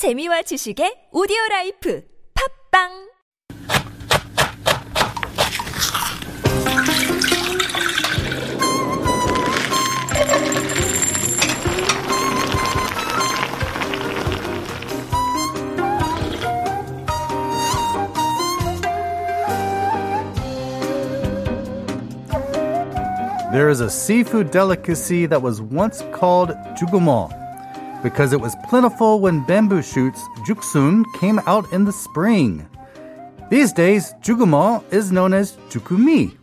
재미와 지식의 오디오 라이프 팟빵 There is a seafood delicacy that was once called jugumon because it was plentiful when bamboo shoots, juksun, came out in the spring. These days, jugumo is known as jukumi.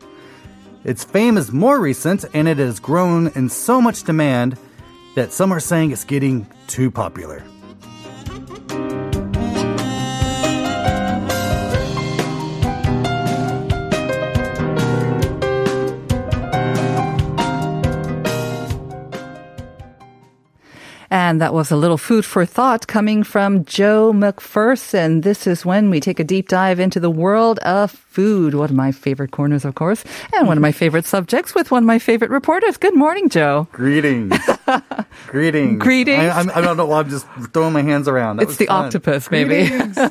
Its fame is more recent and it has grown in so much demand that some are saying it's getting too popular. And that was a little food for thought coming from Joe McPherson. This is when we take a deep dive into the world of food. One of my favorite corners, of course, and one of my favorite subjects with one of my favorite reporters. Good morning, Joe. Greetings. Greetings. Greetings. I, I'm, I don't know. I'm just throwing my hands around. That it's the fun. octopus, maybe. Greetings.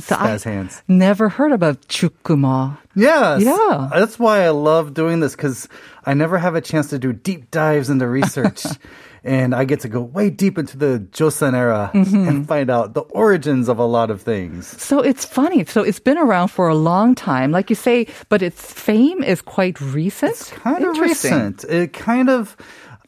So Spaz hands. never heard about chukuma. Yes. Yeah. That's why I love doing this because I never have a chance to do deep dives into research. and I get to go way deep into the Joseon era Mm-hmm. and find out the origins of a lot of things. So it's funny. So it's been around for a long time, like you say, but its fame is quite recent. Kind of recent. It kind of.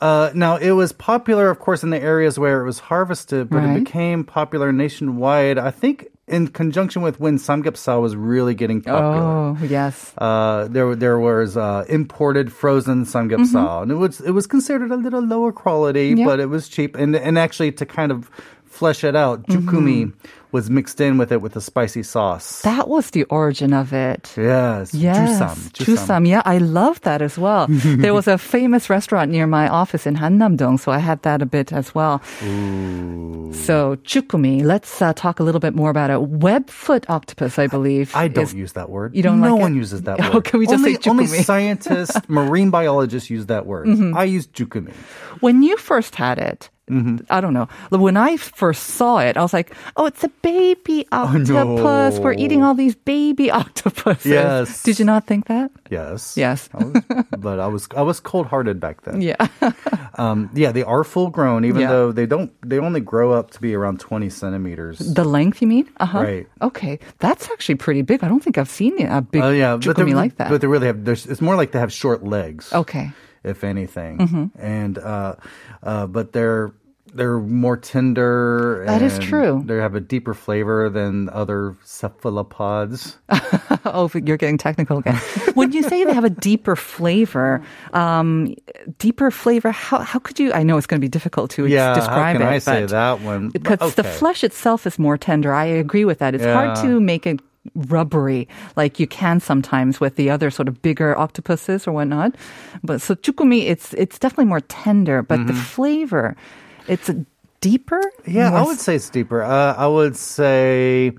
Uh, now it was popular, of course, in the areas where it was harvested, but Right. it became popular nationwide. I think in conjunction with when samgyeopsal was really getting popular. Oh yes. Uh, there there was uh, imported frozen samgyeopsal, and it was it was considered a little lower quality, Mm-hmm. Yeah. but it was cheap. And and actually to kind of flesh it out, Mm-hmm. Was mixed in with it with a spicy sauce. That was the origin of it. yes, Yes, jusam, Jusam. Yeah, I love that as well. there was a famous restaurant near my office in Hannam-dong, so I had that a bit as well. Ooh. So chukumi, let's uh, talk a little bit more about it. Webfoot octopus, I believe. I don't is- use that word. You don't no like one it? uses that Oh, word. can we just only, say chukumi? only scientists, marine biologists use that word. Mm-hmm. I use jukumi. When you first had it, Mm-hmm. I don't know. When I first saw it, I was like, "Oh, it's a baby octopus. We're eating all these baby octopuses." Yes. Did you not think that? Yes. Yes. I was, but I was I was cold hearted back then. Yeah. Um, yeah, they are full grown, even Yeah. though they don't. They only grow up to be around twenty centimeters. the length, you mean? Uh huh. Right. Okay, that's actually pretty big. I don't think I've seen a big Oh yeah, but chukumi like that. But they really have. there's- It's more like they have short legs. okay. if anything, Mm-hmm. and uh, uh, but they're they're more tender. That is true. They have a deeper flavor than other cephalopods. Oh, you're getting technical again. when you say they have a deeper flavor, um, deeper flavor, how how could you? I know it's going to be difficult to yeah, describe how can it. I say that one? Because But the flesh itself is more tender. I agree with that. It's hard to make it rubbery like you can sometimes with the other sort of bigger octopuses or whatnot. But so chukumi, it's it's definitely more tender, but the Mm-hmm. flavor, it's deeper. Yeah, I would say it's deeper. Uh, I would say,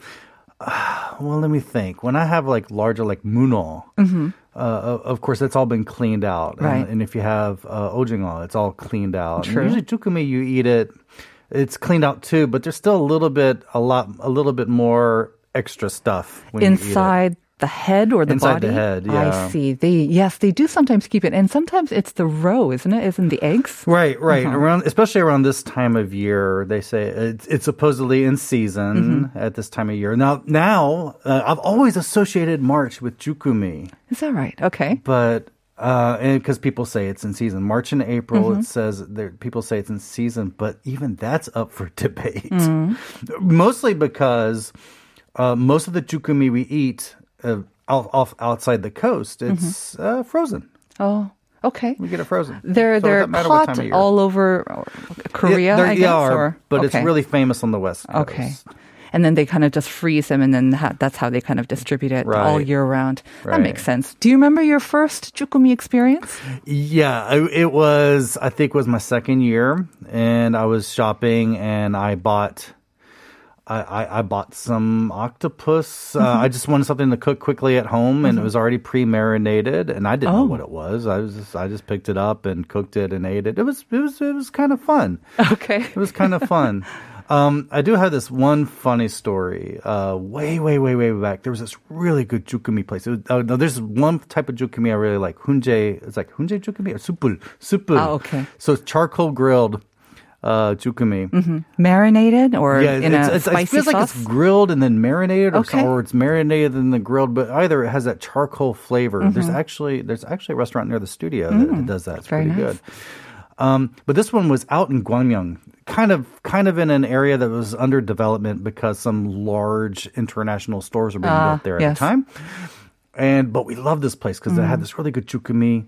uh, well, let me think. When I have like larger, like muno, uh, of course, it's all been cleaned out. Mm-hmm. Right. And, and if you have uh, ojingo, it's all cleaned out. And True. usually, jukumi, you eat it, it's cleaned out too, but there's still a little bit, a lot, a little bit more extra stuff when you eat it. inside the head or the Inside body. the head, yeah. I see. They yes, they do sometimes keep it, and sometimes it's the roe, isn't it? Isn't the eggs? Right, right. Uh-huh. Around, especially around this time of year, they say it's, it's supposedly in season Mm-hmm. at this time of year. Now, now uh, I've always associated March with Jukumi, Is that right? Okay. but uh, because people say it's in season, March and April, Mm-hmm. it says there. People say it's in season, but even that's up for debate. Mm-hmm. Mostly because uh, most of the Jukumi we eat uh, off, off outside the coast, it's Mm-hmm. uh, frozen. Oh, okay. We get it frozen. They're So they're doesn't matter what caught time of year. all over Korea, Yeah, I guess, are, or but it's really famous on the west coast. okay. And then they kind of just freeze them, and then ha- that's how they kind of distribute it all year round. That Right. makes sense. Do you remember your first chukumi experience? Yeah, it was. I think it was my second year, and I was shopping, and I bought. I, I, I bought some octopus. Uh, Mm-hmm. I just wanted something to cook quickly at home, and it was already pre-marinated, and I didn't know Oh. what it was. I was just, I just picked it up and cooked it and ate it. It was it was it was kind of fun. Okay. It was kind of fun. Um, I do have this one funny story. Uh, way, way, way, way back, there was this really good jukumi place. Was, uh, no, there's one type of jukumi I really like. Hunje, it's like hunje jukumi or supul, supul. Ah, okay. So it's charcoal grilled uh, jukumi. Marinated or Yeah, in it's, a it's, spicy it feels sauce? like it's grilled and then marinated, or, Okay. or it's marinated and then grilled. But either it has that charcoal flavor. There's actually there's actually a restaurant near the studio that, that does that. It's Mm-hmm. Mm, very pretty nice. good. Um, but this one was out in Gwangyang, kind of kind of in an area that was under development because some large international stores were being Ah, built there at yes. the time. And but we love this place because it Mm-hmm. had this really good chukumi.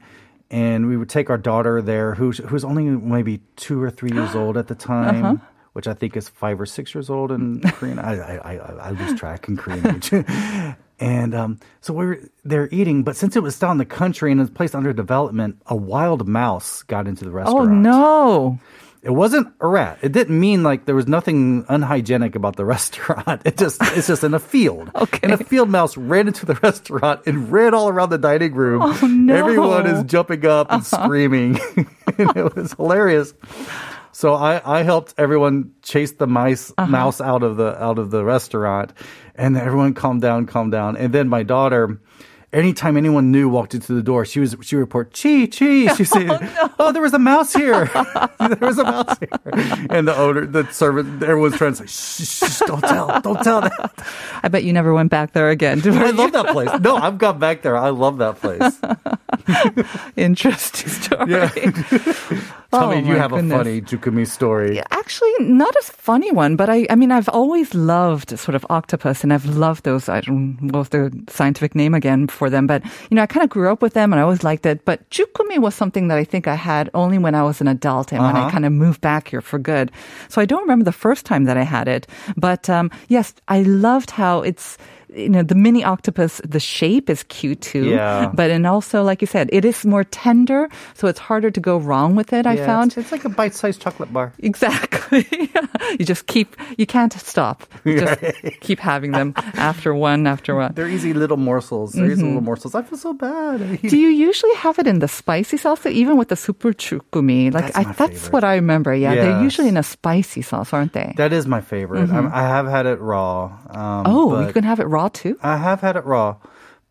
And we would take our daughter there, who's who's only maybe two or three years old at the time, Uh-huh. which I think is five or six years old in Korean. I I, I, I lose track in Korean age. and um, so we were there eating, but since it was still in the country and it was placed under development, a wild mouse got into the restaurant. Oh restaurant. no. It wasn't a rat. It didn't mean like there was nothing unhygienic about the restaurant. It just it's just in a field. Okay. And a field mouse ran into the restaurant and ran all around the dining room. Oh, no. Uh-huh. Everyone is jumping up and screaming. and it was hilarious. So I, I helped everyone chase the mice Uh-huh. mouse out of the out of the restaurant, and everyone calmed down, calmed down. And then my daughter, anytime anyone new walked into the door, she was she would report "chee chee." She oh, say, "Oh, there was a mouse here. there was a mouse here." And the owner, the servant, everyone's trying to say, "Shh, shh, don't tell, don't tell that." I bet you never went back there again. I love that place. No, I've gone back there. I love that place. Interesting story. Yeah. Tell Oh, me, you have goodness. a funny Jukumi story. Actually, not a funny one, but I, I mean, I've always loved sort of octopus and I've loved those, I don't know the scientific name again for them, but, you know, I kind of grew up with them and I always liked it. But Jukumi was something that I think I had only when I was an adult and when I Uh-huh. kind of moved back here for good. So I don't remember the first time that I had it. But, um, yes, I loved how it's, you know, the mini octopus, the shape is cute too. Yeah. But, and also, like you said, it is more tender, so it's harder to go wrong with it, I Yeah, found. it's, it's like a bite-sized chocolate bar. Exactly. you just keep, you can't stop. You just keep having them after one, after one. They're easy little morsels. They're easy little morsels. I feel so bad. Do you usually have it in the spicy sauce, even with the super chukumi? Like That's I, that's favorite. what I remember. Yeah, they're usually in a spicy sauce, aren't they? That is my favorite. I'm- I have had it raw. Um, oh, you can have it raw too. I have had it raw,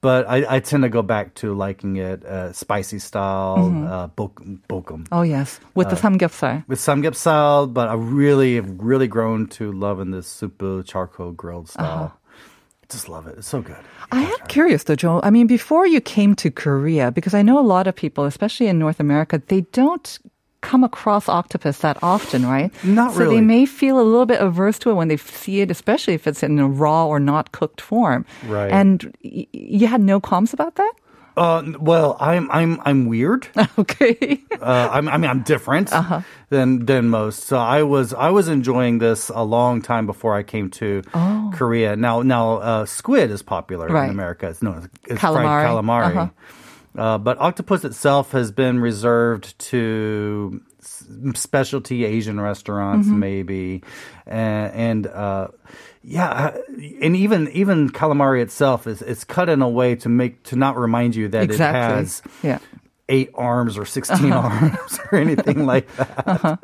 but I, I tend to go back to liking it uh, spicy style, uh, bok- bokum. Oh yes, with the samgyeopsal. With samgyeopsal, but I really have really grown to loving this super charcoal grilled style. Just love it. It's so good. I am curious though, Joel. I mean, before you came to Korea, because I know a lot of people, especially in North America, they don't come across octopus that often, right? Not so really. they may feel a little bit averse to it when they see it, especially if it's in a raw or not cooked form. Right. And y- you had no qualms about that? Uh, well, I'm I'm I'm weird. Okay. uh, I'm, I mean, I'm different Uh-huh. than than most. So I was I was enjoying this a long time before I came to Korea. Now now uh, squid is popular Oh. Right. in America. It's known as it's Calamari. fried calamari. Uh-huh. Uh, but octopus itself has been reserved to specialty Asian restaurants, Mm-hmm. maybe, and, and uh, yeah, uh, and even even calamari itself is it's cut in a way to make to not remind you that exactly. it has yeah. eight arms or 16 Uh-huh. arms or anything like that.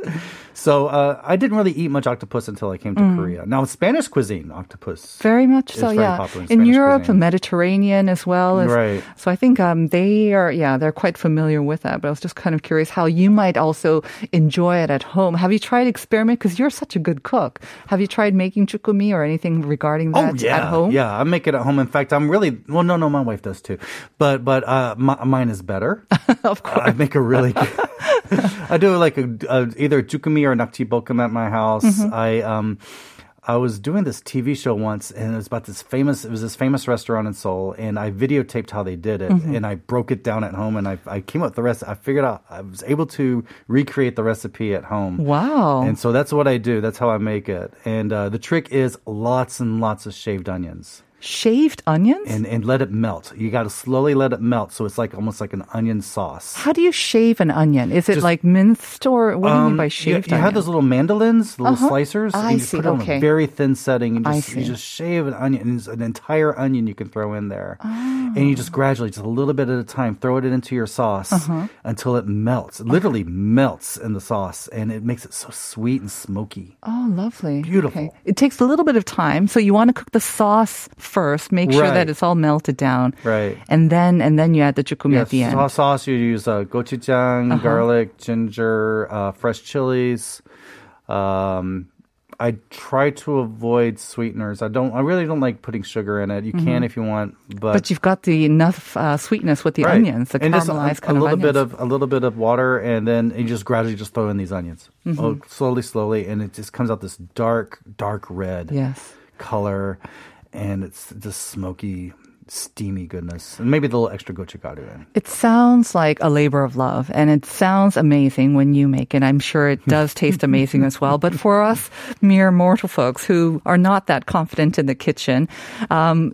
So uh, I didn't really eat much octopus until I came to Korea. Now, Spanish cuisine, octopus. Very much so, very yeah. popular in in Europe, cuisine. Mediterranean as well. As, Right. So I think um, they are, yeah, they're quite familiar with that. But I was just kind of curious how you might also enjoy it at home. Have you tried experiment? Because you're such a good cook. Have you tried making chukumi or anything regarding that Oh yeah, at home? yeah. I make it at home. In fact, I'm really well. No, no, my wife does too, but but uh, my, mine is better. of course. I make a really good. I do like a, a either jukumi or nakji bokum at my house. Mm-hmm. I um. I was doing this TV show once, and it was about this famous. It was this famous restaurant in Seoul, and I videotaped how they did it, Mm-hmm. and I broke it down at home, and I, I came up with the rest. I figured out I was able to recreate the recipe at home. Wow. And so that's what I do. That's how I make it. And uh, the trick is lots and lots of shaved onions. Shaved onions? and, and let it melt. You got to slowly let it melt, so it's like almost like an onion sauce. How do you shave an onion? Is it Just- like minced or what do you mean by Um, you, shaved you have those little mandolins, little Uh-huh. slicers. I and you see, put it on okay. a very thin setting, and I just, you just shave an onion, and it's an entire onion you can throw in there, and you Oh. just gradually, just a little bit at a time, throw it into your sauce Uh-huh. until it melts. It literally melts in the sauce, and it makes it so sweet and smoky. Oh, lovely. Beautiful. Okay. It takes a little bit of time. So you want to cook the sauce first, make sure that it's all melted down. Right. And then and then you add the chukumi at the end. Uh-huh. sauce, sauce you use uh, gochujang, garlic, ginger, uh, fresh chilies. Um, I try to avoid sweeteners. I don't. I really don't like putting sugar in it. You can if you want, but, Mm-hmm. But you've got the enough uh, sweetness with the Right. onions, the and just a, caramelized a little of bit of a little bit of water, and then you just gradually just throw in these onions, Mm-hmm. oh, slowly, slowly, and it just comes out this dark, dark red yes. color, and it's just smoky, steamy goodness, and maybe the little extra gochugaru in. It sounds like a labor of love, and it sounds amazing when you make it. I'm sure it does taste amazing as well. But for us mere mortal folks who are not that confident in the kitchen, um,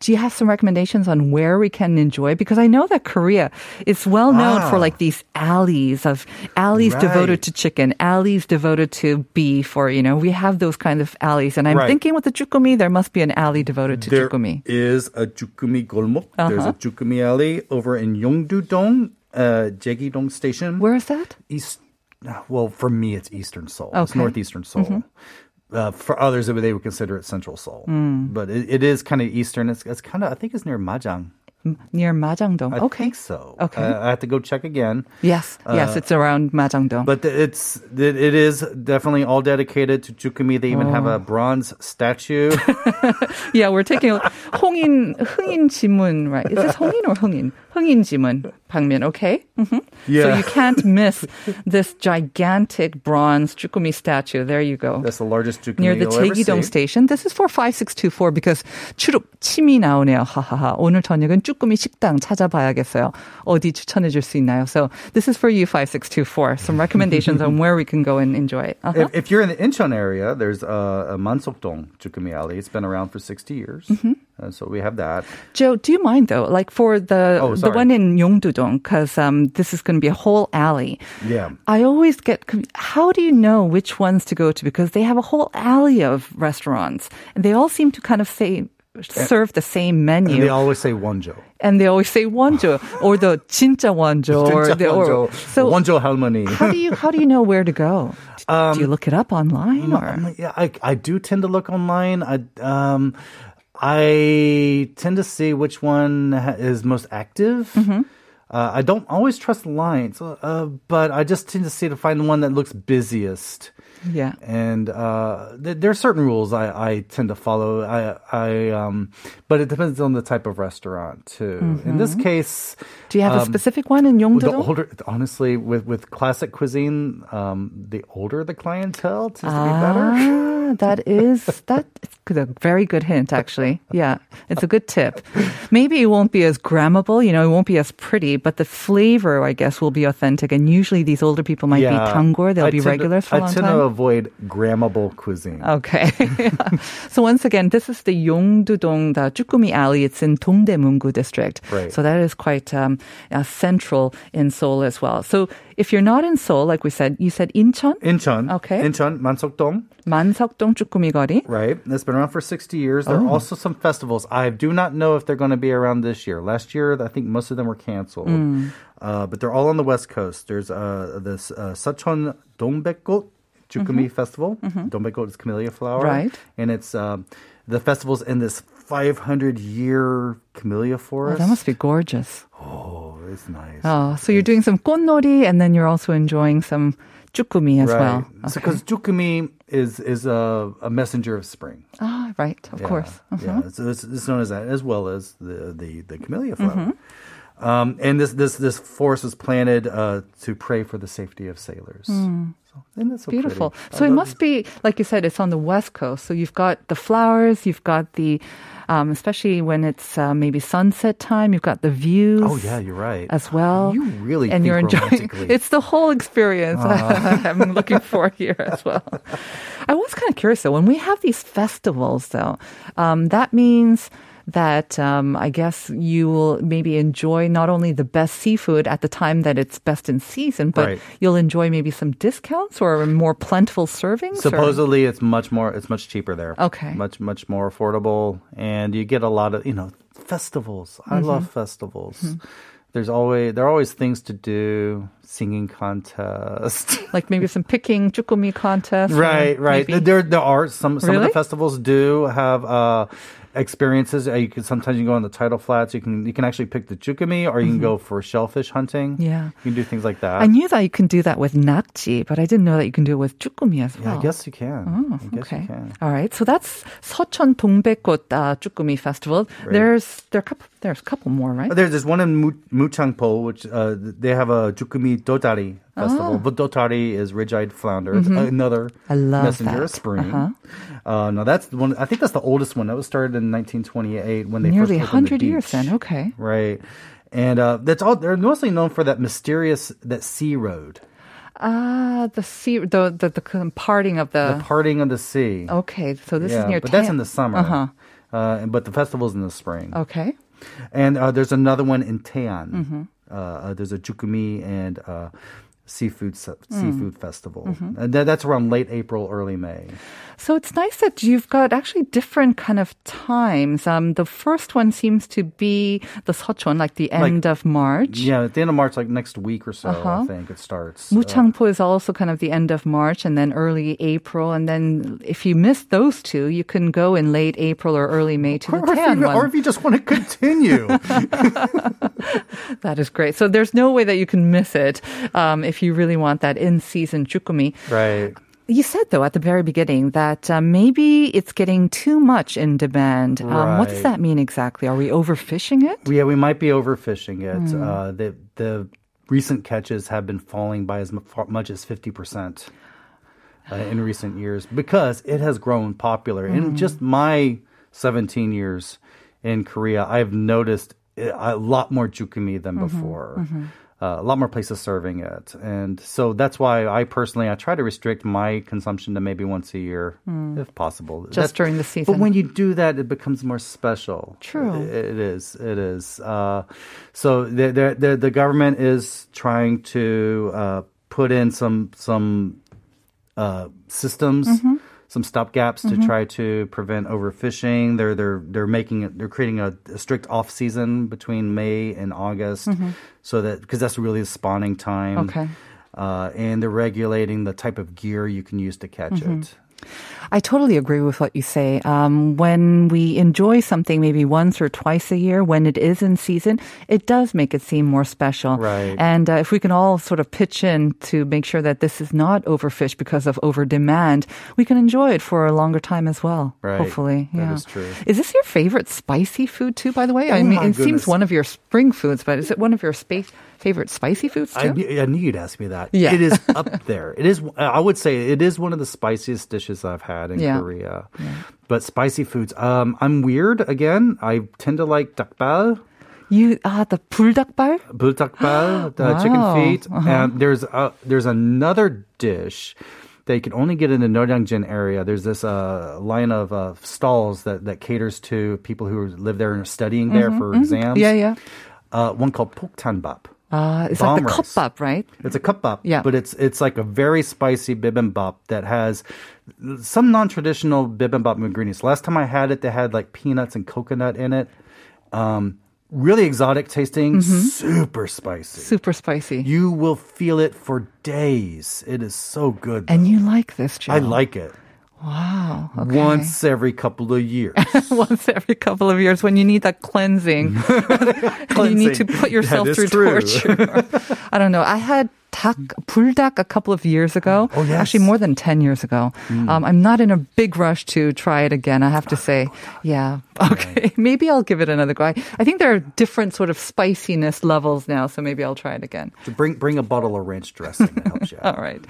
do you have some recommendations on where we can enjoy? Because I know that Korea is well known Ah. for like these alleys of alleys devoted to chicken, alleys devoted to beef, or you know, we have those kind of alleys. And I'm Right. thinking with the chukumi, there must be an alley devoted to There chukumi. is a Jukumi Golmok. There's Uh-huh. a Jukumi Alley over in Yongdu-dong, uh, Jegidong Station. Where is that? East. Well, for me, it's Eastern Seoul. It's Okay. Mm-hmm. northeastern Seoul. Uh, for others, they would consider it Central Seoul, mm. but it, it is kind of Eastern. It's, it's kind of I think it's near Majang. Near Majangdong. I okay. think so. Okay. I, I have to go check again. Yes, uh, yes, it's around Majangdong. But it's it, it is definitely all dedicated to Jukumi. They even oh. have a oh. bronze statue. yeah, we're taking Hongin Hongin Jimun, right? Is this Hongin or Hongin? Hongin Jimun. Pangmin, okay? Mm-hmm. Yeah. So you can't miss this gigantic bronze Chukumi statue. There you go. That's the largest Chukumi Near the Jegidong station. This is for 5624 because 추룩 침이 나오네요. 하하하. 오늘 저녁은 쭈꾸미 식당 찾아봐야겠어요. 어디 추천해 줄 수 있나요? So this is for you 5624. Some recommendations on where we can go and enjoy it. Uh-huh. If, if, you're in the Incheon area, there's a, a Mansokdong Chukumi alley. It's been around for 60 years. Mm-hmm. And so we have that. Joe, do you mind though? Like for the oh, the one in Yongdudong, because um, this is going to be a whole alley. Yeah. I always get. How do you know which ones to go to? Because they have a whole alley of restaurants, and they all seem to kind of say serve the same menu. And they always say wonjo. And they always say wonjo or the chincha wonjo or the or, so wonjo halmoni. how do you how do you know where to go? do, um, do you look it up online no, or? Yeah, I I do tend to look online. I um I tend to see which one is most active. Mm-hmm. Uh, I don't always trust lines, uh, but I just tend to see to find the one that looks busiest. Yeah. And uh, th- there are certain rules I, I tend to follow. I, I um, but it depends on the type of restaurant too. In this case, Do you have a um, specific one in the older, honestly, with with classic cuisine, um, the older the clientele tends to be better. That is that is a very good hint, actually. Yeah, it's a good tip. Maybe it won't be as grammable, you know, it won't be as pretty, but the flavor, I guess, will be authentic. And usually, these older people might be tanggor; they'll I be to- regulars for a I long time. I tend to avoid grammable cuisine. Okay. so once again, this is the Yongdudong, the Chukumi Alley. It's in Dongdaemungu district. Right. So that is quite um, uh, central in Seoul as well. So if you're not in Seoul, like we said, you said Incheon, Incheon, Okay. Incheon, Mansokdong, Manseokdong Right. It's been around for 60 years. There oh. are also some festivals. I do not know if they're going to be around this year. Last year, I think most of them were canceled. Mm. Uh, but they're all on the West Coast. There's uh, this uh, Seocheon Dongbekgot Jukumi mm-hmm. Festival. Mm-hmm. Dongbekgot is camellia flower. Right. And it's um, the festival's in this 500 year camellia oh, forest. Oh, that must be gorgeous. Oh, it's nice. Oh, so you're doing some konnori and then you're also enjoying some chukumi as right. well. Okay. So, because chukumi is is a, a messenger of spring. Ah, right, of Yeah, course. Uh-huh. Yeah, so it's, it's known as that, as well as the the, the camellia flower. Mm-hmm. Um, and this this this forest was planted uh, to pray for the safety of sailors. So, and that's so. Beautiful. pretty. So I it must be, like you said, it's on the west coast. So you've got the flowers, you've got the, um, especially when it's uh, maybe sunset time, you've got the views. Oh yeah, you're right. As well. You really and you're enjoying it's the whole experience I'm looking for here as well. I was kind of curious though, when we have these festivals though, um, that means that um, I guess you will maybe enjoy not only the best seafood at the time that it's best in season, but Right. you'll enjoy maybe some discounts or more plentiful servings. or- Supposedly, it's much more. It's much cheaper there. Okay. much much more affordable, and you get a lot of you know festivals. I love Mm-hmm. festivals. There's always there are always things to do. Singing contest. like maybe some picking chukumi contest. right, right. maybe- There there are some some of the festivals do have uh experiences. Uh, You can sometimes you go on the tidal flats. You can you can actually pick the chukumi, or you can go for shellfish hunting. Mm-hmm. Yeah. you can do things like that. I knew that you can do that with nakji, but I didn't know that you can do it with chukumi as yeah, well. I guess you can. Oh, I guess okay. you can. All right. So that's Seocheon Dongbekgot uh, Chukumi Festival. There's there are a couple, there's a couple more, right? Uh, There's this one in Mu- Muchangpo, which uh, they have a Jukumi Dotari festival. But Dotari is ridge-eyed flounder, It's another Ah. Mm-hmm. I love messenger of that. spring. Uh-huh. Uh, no, that's the one. I think that's the oldest one. That was started in 1928 when they Nearly first opened the 100 years beach. then. Okay. Right, and uh, that's all. They're mostly known for that mysterious that sea road, Ah, the sea, the, the, the parting of the. the parting of the sea. okay. So this yeah, is near but that's in the summer. Uh-huh. Uh, but the festival's in the spring. Okay. And uh, there's another one in Taean. Mm-hmm. Uh, uh, there's a Jukumi and uh, seafood Mm. seafood festival. Mm-hmm. And that, that's around late April, early May. So it's nice that you've got actually different kind of times. Um, the first one seems to be the Seocheon, like the end of March. Yeah, at the end of March, like next week or so, Uh-huh. I think it starts. Uh, Muchangpo is also kind of the end of March and then early April. And then if you miss those two, you can go in late April or early May to the or, if tan you, one. or if you just want to continue. That is great. So there's no way that you can miss it um, if you really want that in-season chukumi. right. You said though at the very beginning that uh, maybe it's getting too much in demand. Um, what does that mean exactly? Are we overfishing it? Yeah, we might be overfishing it. Hmm. Uh, the, the recent catches have been falling by as much as 50%. Uh, in recent years, because it has grown popular. Hmm. In just my 17 years in Korea, I've noticed a lot more jukumi than Mm-hmm. before. Uh, a lot more places serving it, and so that's why I personally I try to restrict my consumption to maybe once a year, if possible. Just That's- during the season. But when you do that, it becomes more special. True. It- it is. It is. Uh, so the, the the the government is trying to uh, put in some some uh, systems, Mm-hmm. Some stopgaps to try to prevent overfishing. They're they're they're making it. They're creating a, a strict off season between May and August, so that because that's really the spawning time. Mm-hmm. Okay. Uh, and they're regulating the type of gear you can use to catch Mm-hmm. it. I totally agree with what you say. Um, when we enjoy something maybe once or twice a year, when it is in season, it does make it seem more special. Right. And uh, if we can all sort of pitch in to make sure that this is not overfished because of over demand, we can enjoy it for a longer time as well. Right. Hopefully, That yeah. is true. Is this your favorite spicy food too? By the way, I Oh mean, my it seems one of your spring foods, but is it one of your spa- favorite spicy foods too? I, I, knew you'd ask me that. Yeah. It is up there. It is, I would say it is one of the spiciest dishes I've had in yeah. Korea. Yeah. But spicy foods, um, I'm weird again. I tend to like dakbal. You ah uh, the bulldakbal, bulldakbal, the wow. chicken feet, uh-huh. and there's a, there's another dish they can only get in the Noryangjin area. There's this uh, line of uh, stalls that, that caters to people who live there and are studying there mm-hmm, for mm-hmm. exams. Yeah, yeah. Uh, one called Poktanbap. Ah, it's like the rice. kopbap, right? It's a kupbap, Yeah. but it's it's like a very spicy bibimbap that has some non-traditional bibimbap ingredients. Last time I had it, they had like peanuts and coconut in it. Um, really exotic tasting, Mm-hmm. super spicy. Super spicy. You will feel it for days. It is so good. and you like this, Joe? I like it. Wow. Okay. Once every couple of years. Once every couple of years when you need that cleansing. you need to put yourself through true. torture. I don't know. I had 닭, 불닭 a couple of years ago. Oh, yes. Actually, more than 10 years ago. Um, I'm not in a big rush to try it again, I have to say. Yeah. Okay. Maybe I'll give it another go. I, I think there are different sort of spiciness levels now, so maybe I'll try it again. So bring bring a bottle of ranch dressing that helps you out. All right.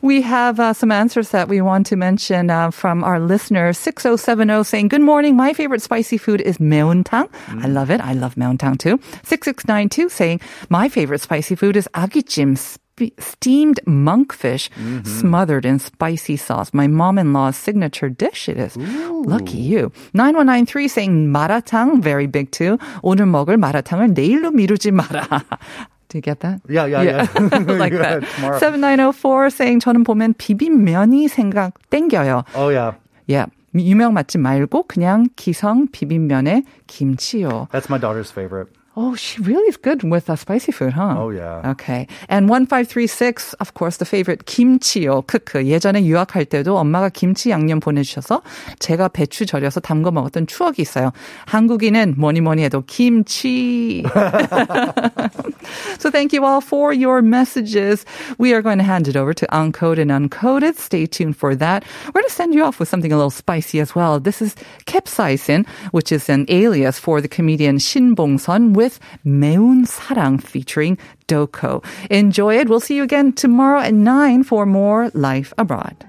We have uh, some answers that we want to mention uh, from our listener 6070 saying, Good morning. My favorite spicy food is 매운탕. I love it. I love 매운탕 too. 6692 saying, My favorite spicy food is 아귀찜 steamed monkfish smothered in spicy sauce. My mom-in-law's signature dish it is. Lucky you. 9193 saying 마라탕, very big too. 오늘 먹을 마라탕을 내일로 미루지 마라. Do you get that? Yeah, yeah, yeah. like Yeah, that. tomorrow. 7904 saying 저는 보면 비빔면이 생각 땡겨요. Oh yeah. Yeah. 유명 맛집 말고 그냥 기성 비빔면에 김치요. That's my daughter's favorite. Oh, she really is good with uh, spicy food, huh? Oh, yeah. Okay. And 1536, of course, the favorite 김치요. 크크. 예전에 유학할 때도 엄마가 김치 양념 보내주셔서 제가 배추 절여서 담궈 먹었던 추억이 있어요. 한국인은 뭐니 뭐니 해도 김치. so thank you all for your messages. We are going to hand it over to Uncoded and Uncoded. Stay tuned for that. We're going to send you off with something a little spicy as well. This is capsaicin, which is an alias for the comedian Shin Bong-sun with 매운 사랑 featuring Doko. Enjoy it. We'll see you again tomorrow at 9 for more Life Abroad.